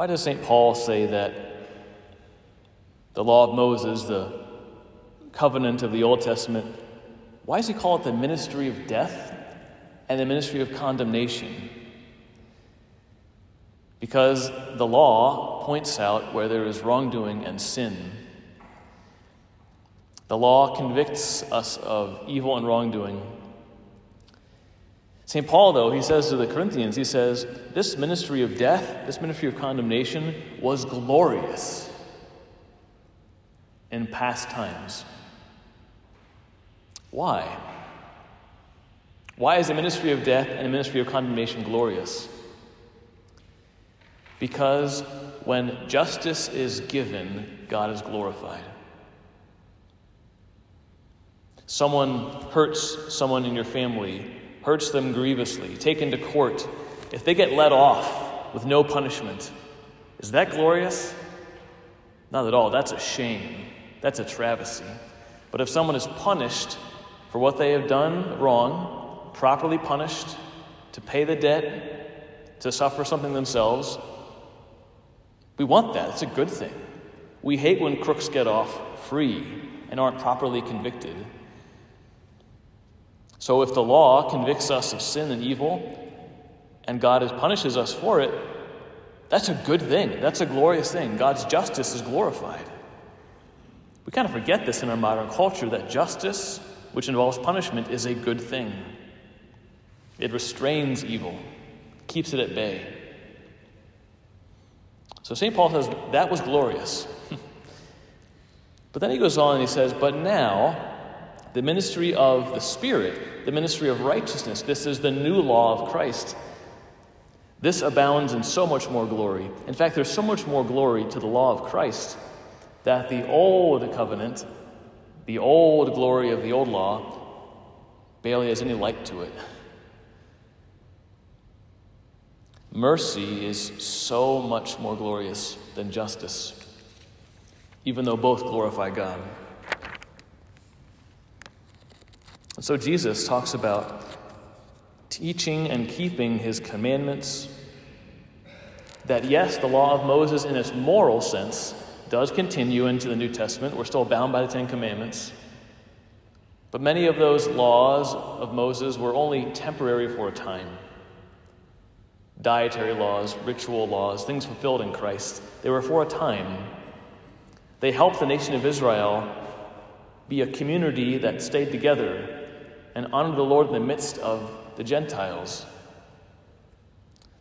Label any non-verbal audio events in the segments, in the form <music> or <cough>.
Why does St. Paul say that the law of Moses, the covenant of the Old Testament, why does he call it the ministry of death and the ministry of condemnation? Because the law points out where there is wrongdoing and sin. The law convicts us of evil and wrongdoing. St. Paul, though, he says to the Corinthians, he says, This ministry of death, this ministry of condemnation, was glorious in past times. Why? Why is the ministry of death and the ministry of condemnation glorious? Because when justice is given, God is glorified. Someone hurts someone in your family, hurts them grievously, taken to court. If they get let off with no punishment, is that glorious? Not at all. That's a shame. That's a travesty. But if someone is punished for what they have done wrong, properly punished, to pay the debt, to suffer something themselves, we want that. It's a good thing. We hate when crooks get off free and aren't properly convicted. So if the law convicts us of sin and evil, and God punishes us for it, that's a good thing. That's a glorious thing. God's justice is glorified. We kind of forget this in our modern culture that justice, which involves punishment, is a good thing. It restrains evil, keeps it at bay. So St. Paul says that was glorious. <laughs> but then he goes on and he says, But now, the ministry of the Spirit, the ministry of righteousness, this is the new law of Christ. This abounds in so much more glory. In fact, there's so much more glory to the law of Christ that the old covenant, the old glory of the old law, barely has any like to it. Mercy is so much more glorious than justice, even though both glorify God. And so Jesus talks about teaching and keeping his commandments. That, yes, the law of Moses in its moral sense does continue into the New Testament. We're still bound by the Ten Commandments. But many of those laws of Moses were only temporary for a time. Dietary laws, ritual laws, things fulfilled in Christ, they were for a time. They helped the nation of Israel be a community that stayed together and honor the Lord in the midst of the Gentiles.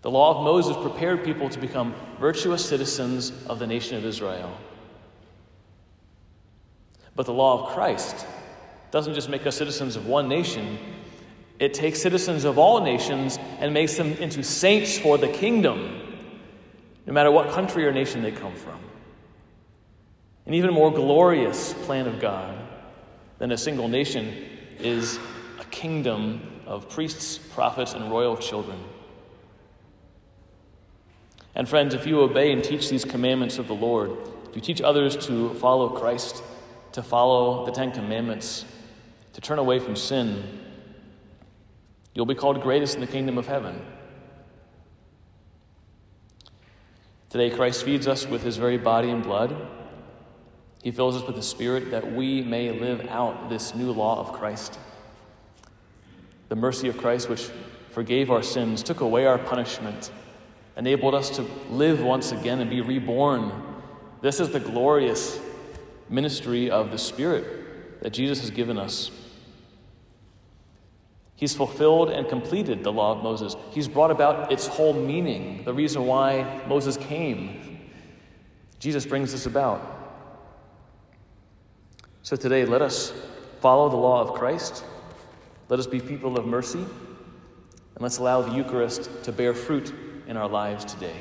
The law of Moses prepared people to become virtuous citizens of the nation of Israel. But the law of Christ doesn't just make us citizens of one nation, it takes citizens of all nations and makes them into saints for the kingdom, no matter what country or nation they come from. An even more glorious plan of God than a single nation is kingdom of priests, prophets, and royal children. And friends, if you obey and teach these commandments of the Lord, if you teach others to follow Christ, to follow the Ten Commandments, to turn away from sin, you'll be called greatest in the kingdom of heaven. Today, Christ feeds us with his very body and blood. He fills us with the Spirit that we may live out this new law of Christ. The mercy of Christ, which forgave our sins, took away our punishment enabled us to live once again and be reborn. This is the glorious ministry of the Spirit that Jesus has given us. He's fulfilled and completed the law of Moses. He's brought about its whole meaning, the reason why Moses came. Jesus brings this about. So today, let us follow the law of Christ. Let us be people of mercy. And let's allow the Eucharist to bear fruit in our lives today.